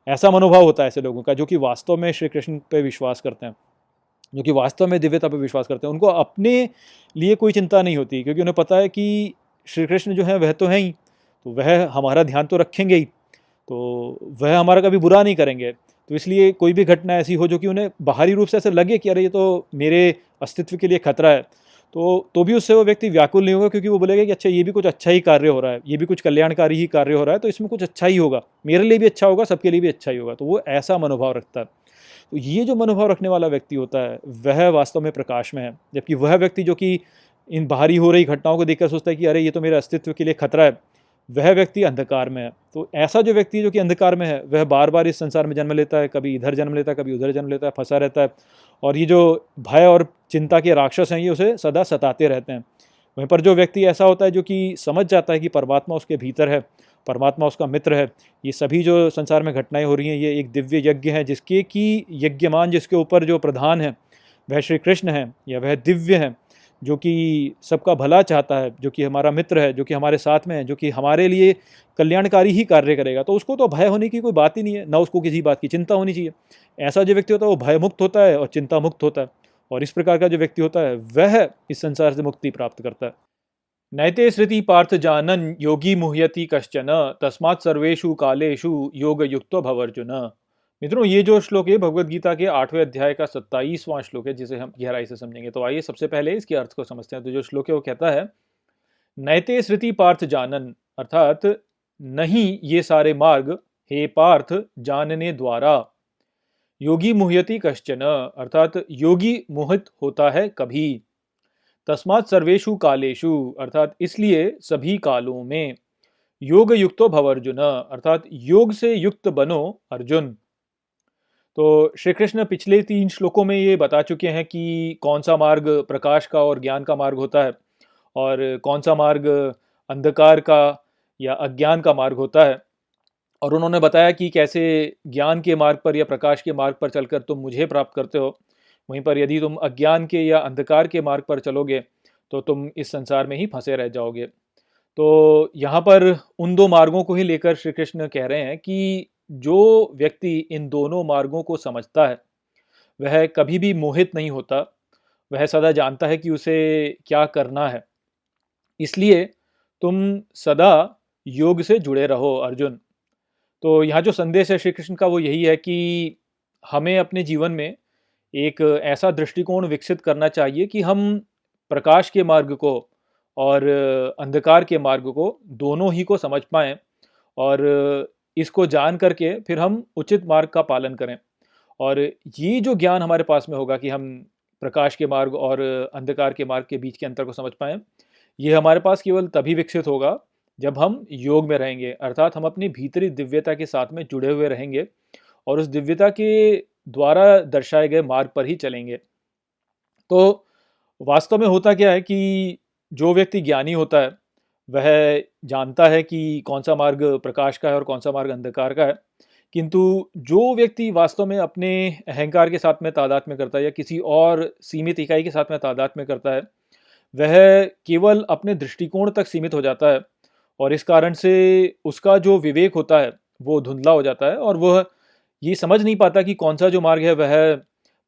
ऐसा मनोभाव होता है ऐसे लोगों का, जो कि वास्तव में श्री कृष्ण पर विश्वास करते हैं। जो कि वास्तव में दिव्यता पर विश्वास करते हैं। उनको अपने लिए कोई चिंता नहीं होती, क्योंकि उन्हें पता है कि श्री कृष्ण जो है, वह तो हैं ही। तो वह हमारा ध्यान तो रखेंगे ही। तो वह हमारा कभी बुरा नहीं करेंगे। तो इसलिए कोई भी घटना ऐसी हो जो कि उन्हें बाहरी रूप से ऐसे लगे कि अरे ये तो मेरे अस्तित्व के लिए खतरा है तो तो भी उससे वो व्यक्ति व्याकुल नहीं होगा क्योंकि वो बोलेगा कि अच्छा ये भी कुछ अच्छा ही कार्य हो रहा है, ये भी कुछ कल्याणकारी ही कार्य हो रहा है तो इसमें कुछ अच्छा ही होगा, मेरे लिए भी अच्छा होगा, सबके लिए भी अच्छा ही होगा। तो वो ऐसा मनोभाव रखता है। तो ये जो मनोभाव रखने वाला व्यक्ति होता है, वह वास्तव में प्रकाश में है, जबकि वह व्यक्ति जो कि इन बाहरी हो रही घटनाओं को देखकर सोचता है कि अरे ये तो मेरे अस्तित्व के लिए खतरा है वह व्यक्ति अंधकार में है। तो ऐसा जो व्यक्ति जो कि अंधकार में है, वह बार बार इस संसार में जन्म लेता है, कभी इधर जन्म लेता है, कभी उधर जन्म लेता है, फंसा रहता है। और ये जो भय और चिंता के राक्षस हैं, ये उसे सदा सताते रहते हैं। वहीं पर जो व्यक्ति ऐसा होता है जो कि समझ जाता है कि परमात्मा उसके भीतर है, परमात्मा उसका मित्र है, ये सभी जो संसार में घटनाएँ हो रही हैं, ये एक दिव्य यज्ञ है, जिसके कि यज्ञमान, जिसके ऊपर जो प्रधान है, वह श्री कृष्ण है या वह दिव्य है। जो कि सबका भला चाहता है, जो कि हमारा मित्र है, जो कि हमारे साथ में है, जो कि हमारे लिए कल्याणकारी ही कार्य करेगा। तो उसको तो भय होने की कोई बात ही नहीं है, ना उसको किसी बात की चिंता होनी चाहिए। ऐसा जो व्यक्ति होता है, वो भय मुक्त होता है और चिंता मुक्त होता है। और इस प्रकार का जो व्यक्ति होता है, वह इस संसार से मुक्ति प्राप्त करता है। नैते श्रुति पार्थ जानन योगी मुह्यति कश्चन, तस्मात् सर्वेशु कालेशु योग युक्त भवर्जुन। मित्रों, ये जो श्लोक है भगवत गीता के आठवें अध्याय का सत्ताईसवां श्लोक है, जिसे हम गहराई से समझेंगे। तो आइए सबसे पहले इसके अर्थ को समझते हैं। तो जो श्लोक है, वो कहता है, नैते श्रुति पार्थ जानन अर्थात, नहीं ये सारे मार्ग, हे पार्थ, जानने द्वारा। योगी मुह्यति कश्चन अर्थात, योगी मोहित होता है कभी। तस्मात सर्वेशु कालेशु अर्थात, इसलिए सभी कालों में। योग युक्तो भवर्जुन अर्थात, योग से युक्त बनो अर्जुन तो श्री कृष्ण पिछले तीन श्लोकों में ये बता चुके हैं कि कौन सा मार्ग प्रकाश का और ज्ञान का मार्ग होता है और कौन सा मार्ग अंधकार का या अज्ञान का मार्ग होता है। और उन्होंने बताया कि कैसे ज्ञान के मार्ग पर या प्रकाश के मार्ग पर चलकर तुम मुझे प्राप्त करते हो, वहीं पर यदि तुम अज्ञान के या अंधकार के मार्ग पर चलोगे तो तुम इस संसार में ही फंसे रह जाओगे। तो यहाँ पर उन दो मार्गों को ही लेकर श्री कृष्ण कह रहे हैं कि जो व्यक्ति इन दोनों मार्गों को समझता है, वह कभी भी मोहित नहीं होता। वह सदा जानता है कि उसे क्या करना है। इसलिए तुम सदा योग से जुड़े रहो, अर्जुन। तो यहाँ जो संदेश है श्री कृष्ण का वो यही है कि हमें अपने जीवन में एक ऐसा दृष्टिकोण विकसित करना चाहिए कि हम प्रकाश के मार्ग को और अंधकार के मार्ग को दोनों ही को समझ पाएँ और इसको जान करके फिर हम उचित मार्ग का पालन करें। और ये जो ज्ञान हमारे पास में होगा कि हम प्रकाश के मार्ग और अंधकार के मार्ग के बीच के अंतर को समझ पाएँ, ये हमारे पास केवल तभी विकसित होगा जब हम योग में रहेंगे। अर्थात हम अपनी भीतरी दिव्यता के साथ में जुड़े हुए रहेंगे और उस दिव्यता के द्वारा दर्शाए गए मार्ग पर ही चलेंगे। तो वास्तव में होता क्या है कि जो व्यक्ति ज्ञानी होता है वह जानता है कि कौन सा मार्ग प्रकाश का है और कौन सा मार्ग अंधकार का है। किंतु जो व्यक्ति वास्तव में अपने अहंकार के साथ में तादाद में करता है या किसी और सीमित इकाई के साथ में तादाद में करता है, वह केवल अपने दृष्टिकोण तक सीमित हो जाता है और इस कारण से उसका जो विवेक होता है, वो धुंधला हो जाता है और वह ये समझ नहीं पाता कि कौन सा जो मार्ग है, वह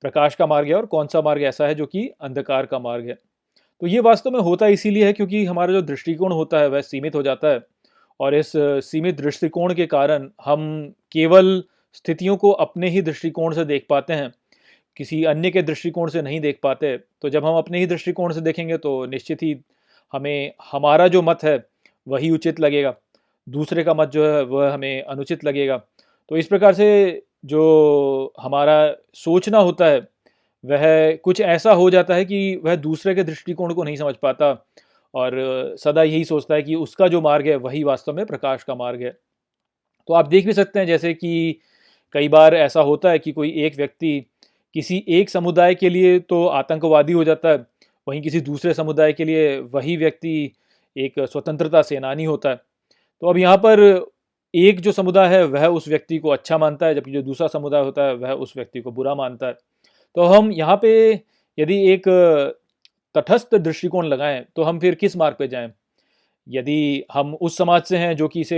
प्रकाश का मार्ग है और कौन सा मार्ग ऐसा है जो कि अंधकार का मार्ग है। तो ये वास्तव में होता इसीलिए है क्योंकि हमारा जो दृष्टिकोण होता है, वह सीमित हो जाता है। और इस सीमित दृष्टिकोण के कारण हम केवल स्थितियों को अपने ही दृष्टिकोण से देख पाते हैं, किसी अन्य के दृष्टिकोण से नहीं देख पाते। तो जब हम अपने ही दृष्टिकोण से देखेंगे तो निश्चित ही हमें, हमारा जो मत है, वही उचित लगेगा। दूसरे का मत जो है, वह हमें अनुचित लगेगा। तो इस प्रकार से जो हमारा सोचना होता है वह कुछ ऐसा हो जाता है कि वह दूसरे के दृष्टिकोण को नहीं समझ पाता और सदा यही सोचता है कि उसका जो मार्ग है वही वास्तव में प्रकाश का मार्ग है। तो आप देख भी सकते हैं जैसे कि कई बार ऐसा होता है कि कोई एक व्यक्ति किसी एक समुदाय के लिए तो आतंकवादी हो जाता है, वहीं किसी दूसरे समुदाय के लिए वही व्यक्ति एक स्वतंत्रता सेनानी होता है। तो अब यहाँ पर एक जो समुदाय है वह उस व्यक्ति को अच्छा मानता है, जबकि जो दूसरा समुदाय होता है वह उस व्यक्ति को बुरा मानता है। तो हम यहाँ पे यदि एक तटस्थ दृष्टिकोण लगाएँ तो हम फिर किस मार्ग पे जाएँ? यदि हम उस समाज से हैं जो कि इसे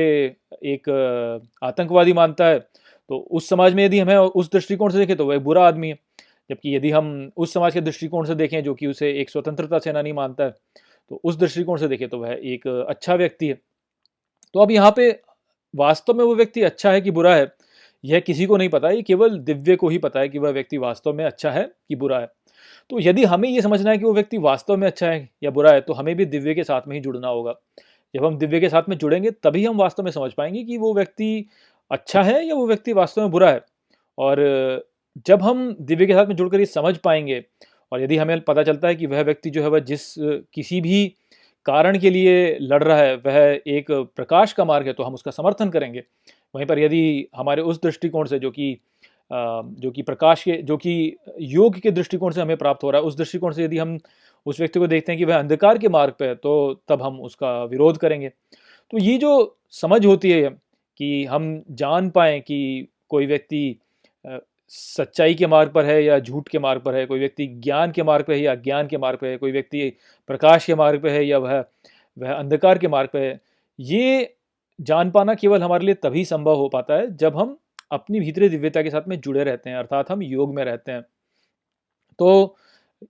एक आतंकवादी मानता है तो उस समाज में यदि हमें उस दृष्टिकोण से देखें तो वह बुरा आदमी है। जबकि यदि हम उस समाज के दृष्टिकोण से देखें, जो कि उसे एक स्वतंत्रता सेनानी मानता है तो उस दृष्टिकोण से देखें तो वह एक अच्छा व्यक्ति है। तो अब यहाँ पे वास्तव में वो व्यक्ति अच्छा है कि बुरा है? यह किसी को नहीं पता, ये केवल दिव्य को ही पता है कि वह व्यक्ति वास्तव में अच्छा है कि बुरा है। तो यदि हमें ये समझना है कि वो व्यक्ति वास्तव में अच्छा है या बुरा है तो हमें भी दिव्य के साथ में ही जुड़ना होगा। जब हम दिव्य के साथ में जुड़ेंगे, तभी हम वास्तव में समझ पाएँगे कि वो व्यक्ति अच्छा है या वो व्यक्ति वास्तव में बुरा है। और जब हम दिव्य के साथ में जुड़कर ये समझ पाएँगे और यदि हमें पता चलता है कि वह व्यक्ति जो है, वह जिस किसी भी कारण के लिए लड़ रहा है, वह एक प्रकाश का मार्ग है तो हम उसका समर्थन करेंगे। वहीं पर यदि हमारे उस दृष्टिकोण से जो कि जो कि प्रकाश के, जो कि योग के दृष्टिकोण से हमें प्राप्त हो रहा है, उस दृष्टिकोण से यदि हम उस व्यक्ति को देखते हैं कि वह अंधकार के मार्ग पर है तो तब हम उसका विरोध करेंगे। तो ये जो समझ होती है कि हम जान पाएँ कि कोई व्यक्ति सच्चाई के मार्ग पर है या झूठ के मार्ग पर है, कोई व्यक्ति ज्ञान के मार्ग पर है या अज्ञान के मार्ग पर है, कोई व्यक्ति प्रकाश के मार्ग पर है या वह वह अंधकार के मार्ग पर है, ये जान पाना केवल हमारे लिए तभी संभव हो पाता है जब हम अपनी भीतरी दिव्यता के साथ में जुड़े रहते हैं, अर्थात हम योग में रहते हैं। तो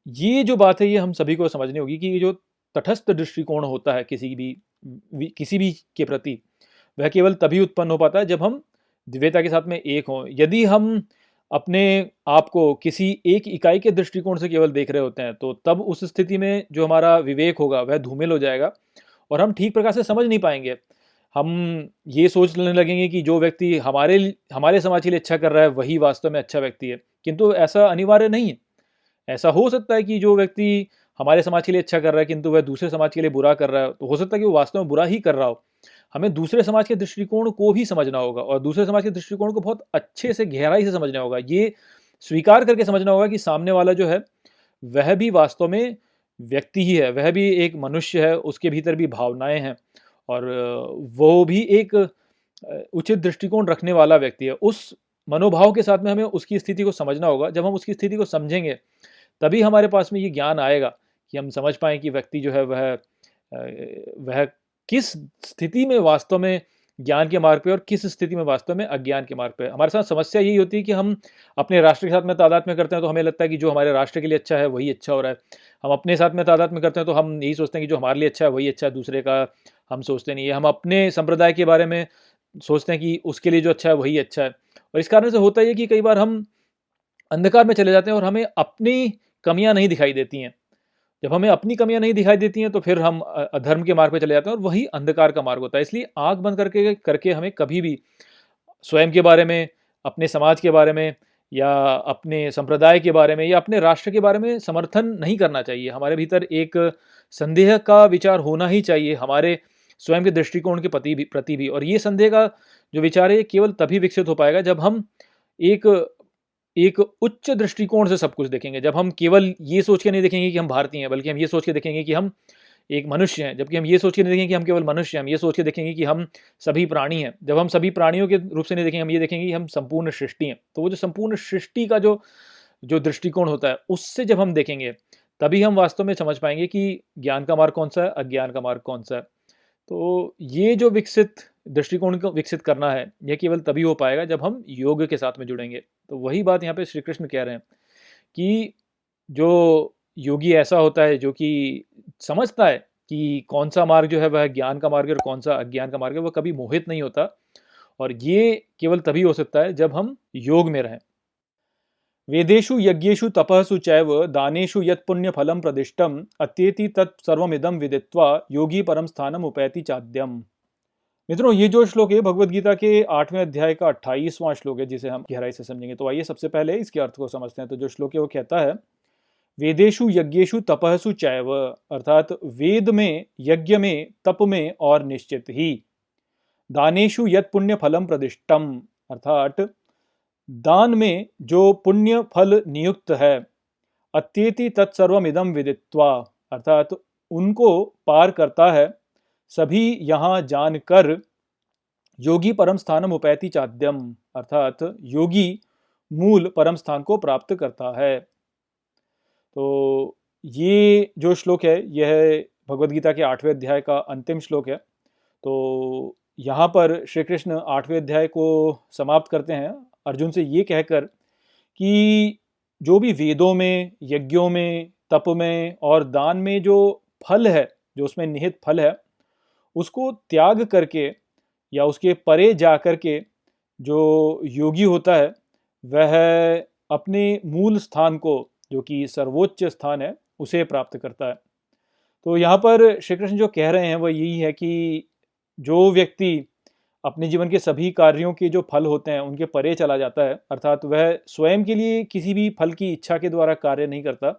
ये जो बात है, ये हम सभी को समझनी होगी कि ये जो तटस्थ दृष्टिकोण होता है किसी भी किसी भी के प्रति, वह केवल तभी उत्पन्न हो पाता है जब हम दिव्यता के साथ में एक हों। यदि हम अपने आप को किसी एक इकाई के दृष्टिकोण से केवल देख रहे होते हैं तो तब उस स्थिति में जो हमारा विवेक होगा, वह धूमिल हो जाएगा और हम ठीक प्रकार से समझ नहीं पाएँगे। हम ये सोच लेने लगेंगे कि जो व्यक्ति हमारे हमारे समाज के लिए अच्छा कर रहा है, वही वास्तव में अच्छा व्यक्ति है। किंतु ऐसा अनिवार्य नहीं है। ऐसा हो सकता है कि जो व्यक्ति हमारे समाज के लिए अच्छा कर रहा है, किंतु वह दूसरे समाज के लिए बुरा कर रहा है तो हो सकता है कि वो वास्तव में बुरा ही कर रहा हो। हमें दूसरे समाज के दृष्टिकोण को भी समझना होगा और दूसरे समाज के दृष्टिकोण को बहुत अच्छे से, गहराई से समझना होगा। ये स्वीकार करके समझना होगा कि सामने वाला जो है, वह भी वास्तव में व्यक्ति ही है, वह भी एक मनुष्य है, उसके भीतर भी भावनाएँ हैं। और वो भी एक उचित दृष्टिकोण रखने वाला व्यक्ति है। उस मनोभाव के साथ में हमें उसकी स्थिति को समझना होगा। जब हम उसकी स्थिति को समझेंगे, तभी हमारे पास में ये ज्ञान आएगा कि हम समझ पाएँ कि व्यक्ति जो है वह वह किस स्थिति में वास्तव में ज्ञान के मार्ग पे और किस स्थिति में वास्तव में अज्ञान के मार्ग पे। हमारे साथ समस्या यही होती है कि हम अपने राष्ट्र के साथ में तादाद में करते हैं तो हमें लगता है कि जो हमारे राष्ट्र के लिए अच्छा है, वही अच्छा हो रहा है। हम अपने साथ में तादाद में करते हैं तो हम यही सोचते हैं कि जो हमारे लिए अच्छा है, वही अच्छा है, दूसरे का हम सोचते नहीं है। हम अपने संप्रदाय के बारे में सोचते हैं कि उसके लिए जो अच्छा है, वही अच्छा है। और इस कारण से होता है कि कई बार हम अंधकार में चले जाते हैं और हमें अपनी कमियाँ नहीं दिखाई देती हैं। जब हमें अपनी कमियाँ नहीं दिखाई देती हैं तो फिर हम अधर्म के मार्ग पर चले जाते हैं और वही अंधकार का मार्ग होता है। इसलिए आँख बंद करके करके हमें कभी भी स्वयं के बारे में, अपने समाज के बारे में या अपने संप्रदाय के बारे में या अपने राष्ट्र के बारे में समर्थन नहीं करना चाहिए। हमारे भीतर एक संदेह का विचार होना ही चाहिए, हमारे स्वयं के दृष्टिकोण के प्रति भी प्रति भी। और ये संदेह का जो विचार है, ये केवल तभी विकसित हो पाएगा जब हम एक एक उच्च दृष्टिकोण से सब कुछ देखेंगे। जब हम केवल ये सोच के नहीं देखेंगे कि हम भारतीय हैं, बल्कि हम ये सोच के देखेंगे कि हम एक मनुष्य हैं, जबकि हम ये सोच के नहीं देखेंगे कि हम केवल मनुष्य हैं, हम ये सोच के देखेंगे कि हम सभी प्राणी हैं। जब हम सभी प्राणियों के रूप से नहीं देखेंगे, हम ये देखेंगे कि हम संपूर्ण सृष्टि हैं। तो वो जो संपूर्ण सृष्टि का जो जो दृष्टिकोण होता है, उससे जब हम देखेंगे, तभी हम वास्तव में समझ पाएँगे कि ज्ञान का मार्ग कौन सा है, अज्ञान का मार्ग कौन सा है। तो ये जो विकसित दृष्टिकोण को विकसित करना है, यह केवल तभी हो पाएगा जब हम योग के साथ में जुड़ेंगे। तो वही बात यहाँ पे श्री कृष्ण कह रहे हैं कि जो योगी ऐसा होता है जो कि समझता है कि कौन सा मार्ग जो है वह ज्ञान का मार्ग है और कौन सा अज्ञान का मार्ग है, वह कभी मोहित नहीं होता। और ये केवल तभी हो सकता है जब हम योग में रहें। वेदेशु यज्ञेशु तपसु चैव दानेशु यत् पुण्य फलम प्रदिष्टम, अत्येति तत्सर्वमिदम विदित्वा योगी परम स्थानम उपैति चाद्यम। मित्रों, ये जो श्लोक है भगवत गीता के आठवें अध्याय का अट्ठाईसवां श्लोक है, जिसे हम गहराई से समझेंगे। तो आइए सबसे पहले इसके अर्थ को समझते हैं। तो जो श्लोक है, वो कहता है वेदेशु यज्ञेशु तपहसु चैव, अर्थात वेद में, यज्ञ में, तप में और निश्चित ही। दानेशु यत पुण्य फलम प्रदिष्टम, अर्थात दान में जो पुण्य फल नियुक्त है, अत्येति तत्सर्वम इदम विदित्वा, अर्थात उनको पार करता है, सभी यहाँ जानकर योगी परम स्थानम उपैति चाद्यम अर्थात योगी मूल परम स्थान को प्राप्त करता है। तो ये जो श्लोक है, यह भगवत गीता के आठवें अध्याय का अंतिम श्लोक है। तो यहाँ पर श्री कृष्ण आठवें अध्याय को समाप्त करते हैं। अर्जुन से ये कहकर कि जो भी वेदों में, यज्ञों में, तप में और दान में जो फल है, जो उसमें निहित फल है, उसको त्याग करके या उसके परे जा कर के जो योगी होता है, वह अपने मूल स्थान को, जो कि सर्वोच्च स्थान है, उसे प्राप्त करता है। तो यहाँ पर श्री कृष्ण जो कह रहे हैं वह यही है कि जो व्यक्ति अपने जीवन के सभी कार्यों के जो फल होते हैं, उनके परे चला जाता है। अर्थात वह स्वयं के लिए किसी भी फल की इच्छा के द्वारा कार्य नहीं करता।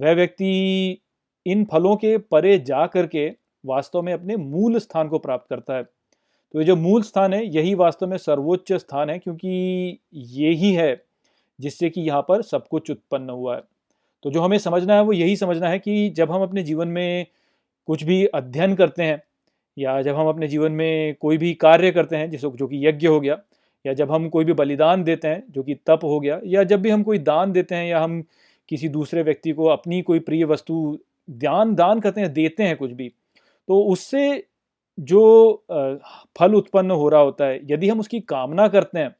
वह व्यक्ति इन फलों के परे जा करके वास्तव में अपने मूल स्थान को प्राप्त करता है। तो ये जो मूल स्थान है, यही वास्तव में सर्वोच्च स्थान है, क्योंकि ये ही है जिससे कि यहाँ पर सब कुछ उत्पन्न हुआ है। तो जो हमें समझना है, वो यही समझना है कि जब हम अपने जीवन में कुछ भी अध्ययन करते हैं या जब हम अपने जीवन में कोई भी कार्य करते हैं, जिसको, जो कि यज्ञ हो गया, या जब हम कोई भी बलिदान देते हैं, जो कि तप हो गया, या जब भी हम कोई दान देते हैं, या हम किसी दूसरे व्यक्ति को अपनी कोई प्रिय वस्तु दान दान करते हैं, देते हैं कुछ भी तो उससे जो फल उत्पन्न हो रहा होता है, यदि हम उसकी कामना करते हैं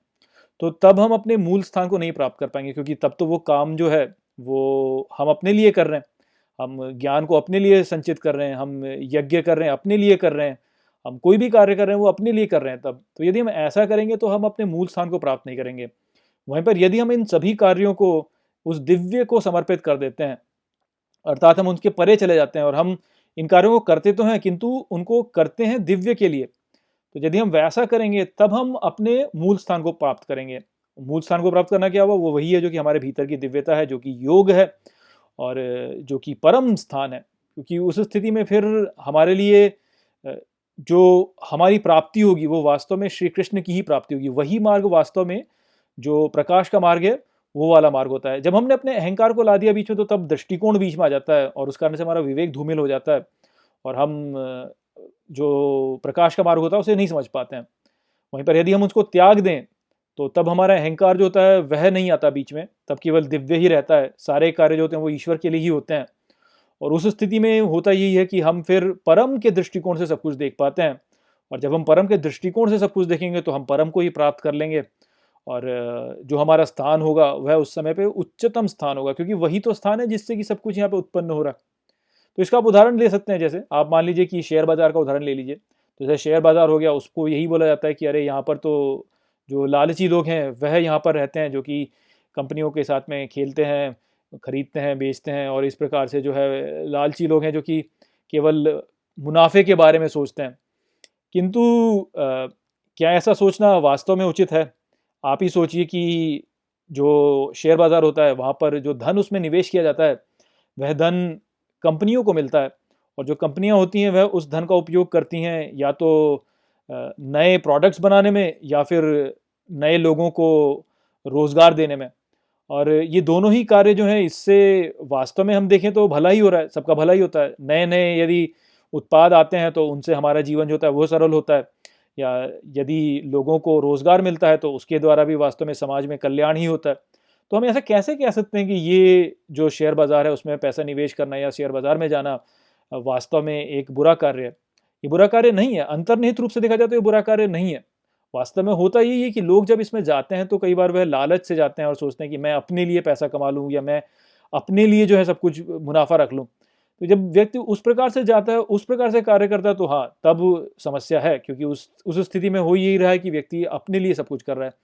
तो तब हम अपने मूल स्थान को नहीं प्राप्त कर पाएँगे, क्योंकि तब तो वो काम जो है, वो हम अपने लिए कर रहे हैं। हम ज्ञान को अपने लिए संचित कर रहे हैं, हम यज्ञ कर रहे हैं, अपने लिए कर रहे हैं, हम कोई भी कार्य कर रहे हैं, वो अपने लिए कर रहे हैं तब। तो यदि हम ऐसा करेंगे तो हम अपने मूल स्थान को प्राप्त नहीं करेंगे। वहीं पर यदि हम इन सभी कार्यों को उस दिव्य को समर्पित कर देते हैं, अर्थात हम उनके परे चले जाते हैं और हम इन कार्यों को करते तो हैं, किंतु उनको करते हैं दिव्य के लिए तो यदि हम वैसा करेंगे तब हम अपने मूल स्थान को प्राप्त करेंगे। मूल स्थान को प्राप्त करना क्या हुआ? वो वही है जो कि हमारे भीतर की दिव्यता है, जो कि योग है। और, जो कि परम स्थान है, क्योंकि उस स्थिति में फिर हमारे लिए जो हमारी प्राप्ति होगी, वो वास्तव में श्री कृष्ण की ही प्राप्ति होगी। वही मार्ग वास्तव में, जो प्रकाश का मार्ग है, वो वाला मार्ग होता है। जब हमने अपने अहंकार को ला दिया बीच में तो तब दृष्टिकोण बीच में आ जाता है, और उस कारण से हमारा विवेक धूमिल हो जाता है, और हम जो प्रकाश का मार्ग होता है, उसे नहीं समझ पाते हैं। वहीं पर यदि हम उसको त्याग दें तो तब हमारा अहंकार जो होता है, वह नहीं आता बीच में। तब केवल दिव्य ही रहता है। सारे कार्य जो होते हैं, वो ईश्वर के लिए ही होते हैं। और उस स्थिति में होता यही है कि हम फिर परम के दृष्टिकोण से सब कुछ देख पाते हैं। और जब हम परम के दृष्टिकोण से सब कुछ देखेंगे तो हम परम को ही प्राप्त कर लेंगे। और जो हमारा स्थान होगा, वह उस समय पे उच्चतम स्थान होगा, क्योंकि वही तो स्थान है जिससे कि सब कुछ यहाँ पे उत्पन्न हो रहा है। तो इसका आप उदाहरण ले सकते हैं, जैसे आप मान लीजिए कि शेयर बाज़ार का उदाहरण ले लीजिए। तो जैसे शेयर बाज़ार हो गया, उसको यही बोला जाता है कि अरे, यहाँ पर तो जो लालची लोग हैं, वह यहाँ पर रहते हैं, जो कि कंपनियों के साथ में खेलते हैं, खरीदते हैं, बेचते हैं और इस प्रकार से जो है लालची लोग हैं, जो कि केवल मुनाफे के बारे में सोचते हैं। किंतु क्या ऐसा सोचना वास्तव में उचित है? आप ही सोचिए कि जो शेयर बाज़ार होता है, वहाँ पर जो धन उसमें निवेश किया जाता है, वह धन कंपनियों को मिलता है और जो कंपनियाँ होती हैं, वह उस धन का उपयोग करती हैं, या तो नए प्रोडक्ट्स बनाने में या फिर नए लोगों को रोज़गार देने में। और ये दोनों ही कार्य जो हैं, इससे वास्तव में हम देखें तो भला ही हो रहा है, सबका भला ही होता है। नए नए यदि उत्पाद आते हैं तो उनसे हमारा जीवन जो होता है, वो सरल होता है। या यदि लोगों को रोज़गार मिलता है तो उसके द्वारा भी वास्तव में समाज में कल्याण ही होता है। तो हम ऐसा कैसे कह सकते हैं कि ये जो शेयर बाज़ार है, उसमें पैसा निवेश करना या शेयर बाज़ार में जाना, वास्तव में एक बुरा कार्य है? ये बुरा कार्य नहीं है, अंतर्निहित रूप से देखा जाए तो ये बुरा कार्य नहीं है। वास्तव में होता यही है कि लोग जब इसमें जाते हैं तो कई बार वह लालच से जाते हैं और सोचते हैं कि मैं अपने लिए पैसा कमा लूँ या मैं अपने लिए जो है सब कुछ मुनाफा रख लूँ। तो जब व्यक्ति उस प्रकार से जाता है, उस प्रकार से कार्य करता है तो हाँ तब समस्या है, क्योंकि उस उस स्थिति में हो यही रहा है कि व्यक्ति अपने लिए सब कुछ कर रहा है।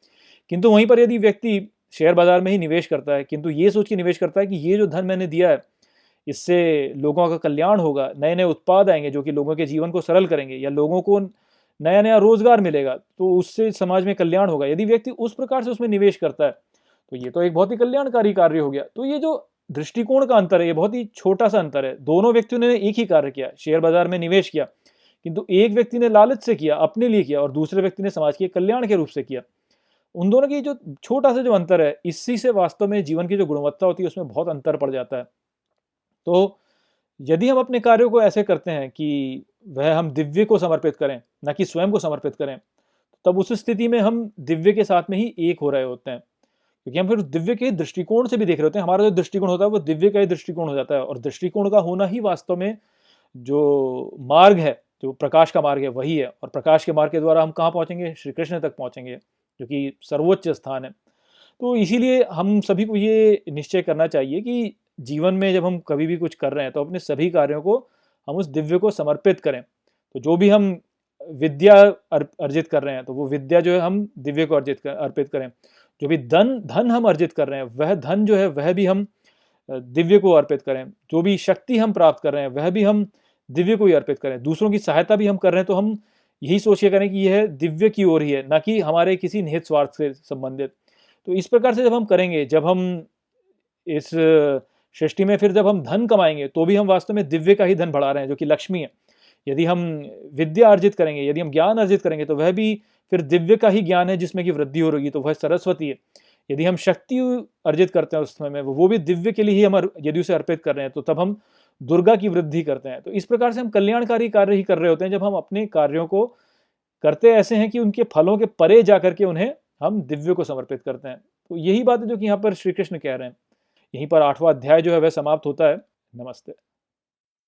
किंतु वहीं पर यदि व्यक्ति शेयर बाज़ार में ही निवेश करता है, किंतु ये सोच के निवेश करता है कि ये जो धन मैंने दिया है इससे लोगों का कल्याण होगा नए नए उत्पाद आएँगे जो कि लोगों के जीवन को सरल करेंगे या लोगों को नया नया रोज़गार मिलेगा तो उससे समाज में कल्याण होगा। यदि व्यक्ति उस प्रकार से उसमें निवेश करता है तो ये तो एक बहुत ही कल्याणकारी कार्य हो गया। तो ये जो दृष्टिकोण का अंतर है, ये बहुत ही छोटा सा अंतर है। दोनों व्यक्तियों ने एक ही कार्य किया, शेयर बाज़ार में निवेश किया, किंतु एक व्यक्ति ने लालच से किया, अपने लिए किया और दूसरे व्यक्ति ने समाज के कल्याण के रूप से किया। उन दोनों की जो छोटा सा जो अंतर है, इसी से वास्तव में जीवन की जो गुणवत्ता होती है, उसमें बहुत अंतर पड़ जाता है। तो यदि हम अपने कार्यों को ऐसे करते हैं कि वह हम दिव्य को समर्पित करें, ना कि स्वयं को समर्पित करें, तब उस स्थिति में हम दिव्य के साथ में ही एक हो रहे होते हैं। क्योंकि हम फिर दिव्य के दृष्टिकोण से भी देख रहे होते हैं। हमारा जो दृष्टिकोण होता है, वो दिव्य का ही दृष्टिकोण हो जाता है। और दृष्टिकोण का होना ही वास्तव में जो मार्ग है, जो प्रकाश का मार्ग है, वही है। और प्रकाश के मार्ग के द्वारा हम कहाँ पहुँचेंगे? श्री कृष्ण तक पहुँचेंगे, जो कि सर्वोच्च स्थान है। तो इसीलिए हम सभी को ये निश्चय करना चाहिए कि जीवन में जब हम कभी भी कुछ कर रहे हैं तो अपने सभी कार्यों को हम उस दिव्य को समर्पित करें। तो जो भी हम विद्या अर्जित कर रहे हैं तो वो विद्या जो है हम दिव्य को अर्जित कर, अर्पित करें। जो भी धन धन हम अर्जित कर रहे हैं, वह धन जो है, वह भी हम दिव्य को अर्पित करें। जो भी शक्ति हम प्राप्त कर रहे हैं, वह भी हम दिव्य को ही अर्पित करें। दूसरों की सहायता भी हम कर रहे हैं तो हम यही सोचिए करें कि यह दिव्य की ओर ही है, ना कि हमारे किसी निहित स्वार्थ से संबंधित। तो इस प्रकार से जब हम करेंगे, जब हम इस सृष्टि में फिर जब हम धन कमाएँगे तो भी हम वास्तव में दिव्य का ही धन बढ़ा रहे हैं, जो कि लक्ष्मी है। यदि हम विद्या अर्जित करेंगे, यदि हम ज्ञान अर्जित करेंगे तो वह भी फिर दिव्य का ही ज्ञान है, जिसमें कि वृद्धि हो रही तो वह सरस्वती है। यदि हम शक्ति अर्जित करते हैं उस समय में, वो भी दिव्य के लिए ही हम यदि उसे अर्पित कर रहे हैं तो तब हम दुर्गा की वृद्धि करते हैं। तो इस प्रकार से हम कल्याणकारी कार्य ही कर रहे होते हैं, जब हम अपने कार्यों को करते ऐसे हैं कि उनके फलों के परे जा करके उन्हें हम दिव्य को समर्पित करते हैं। तो यही बात है जो कि यहाँ पर श्री कृष्ण कह रहे हैं। यहीं पर आठवां अध्याय जो है वह समाप्त होता है। नमस्ते।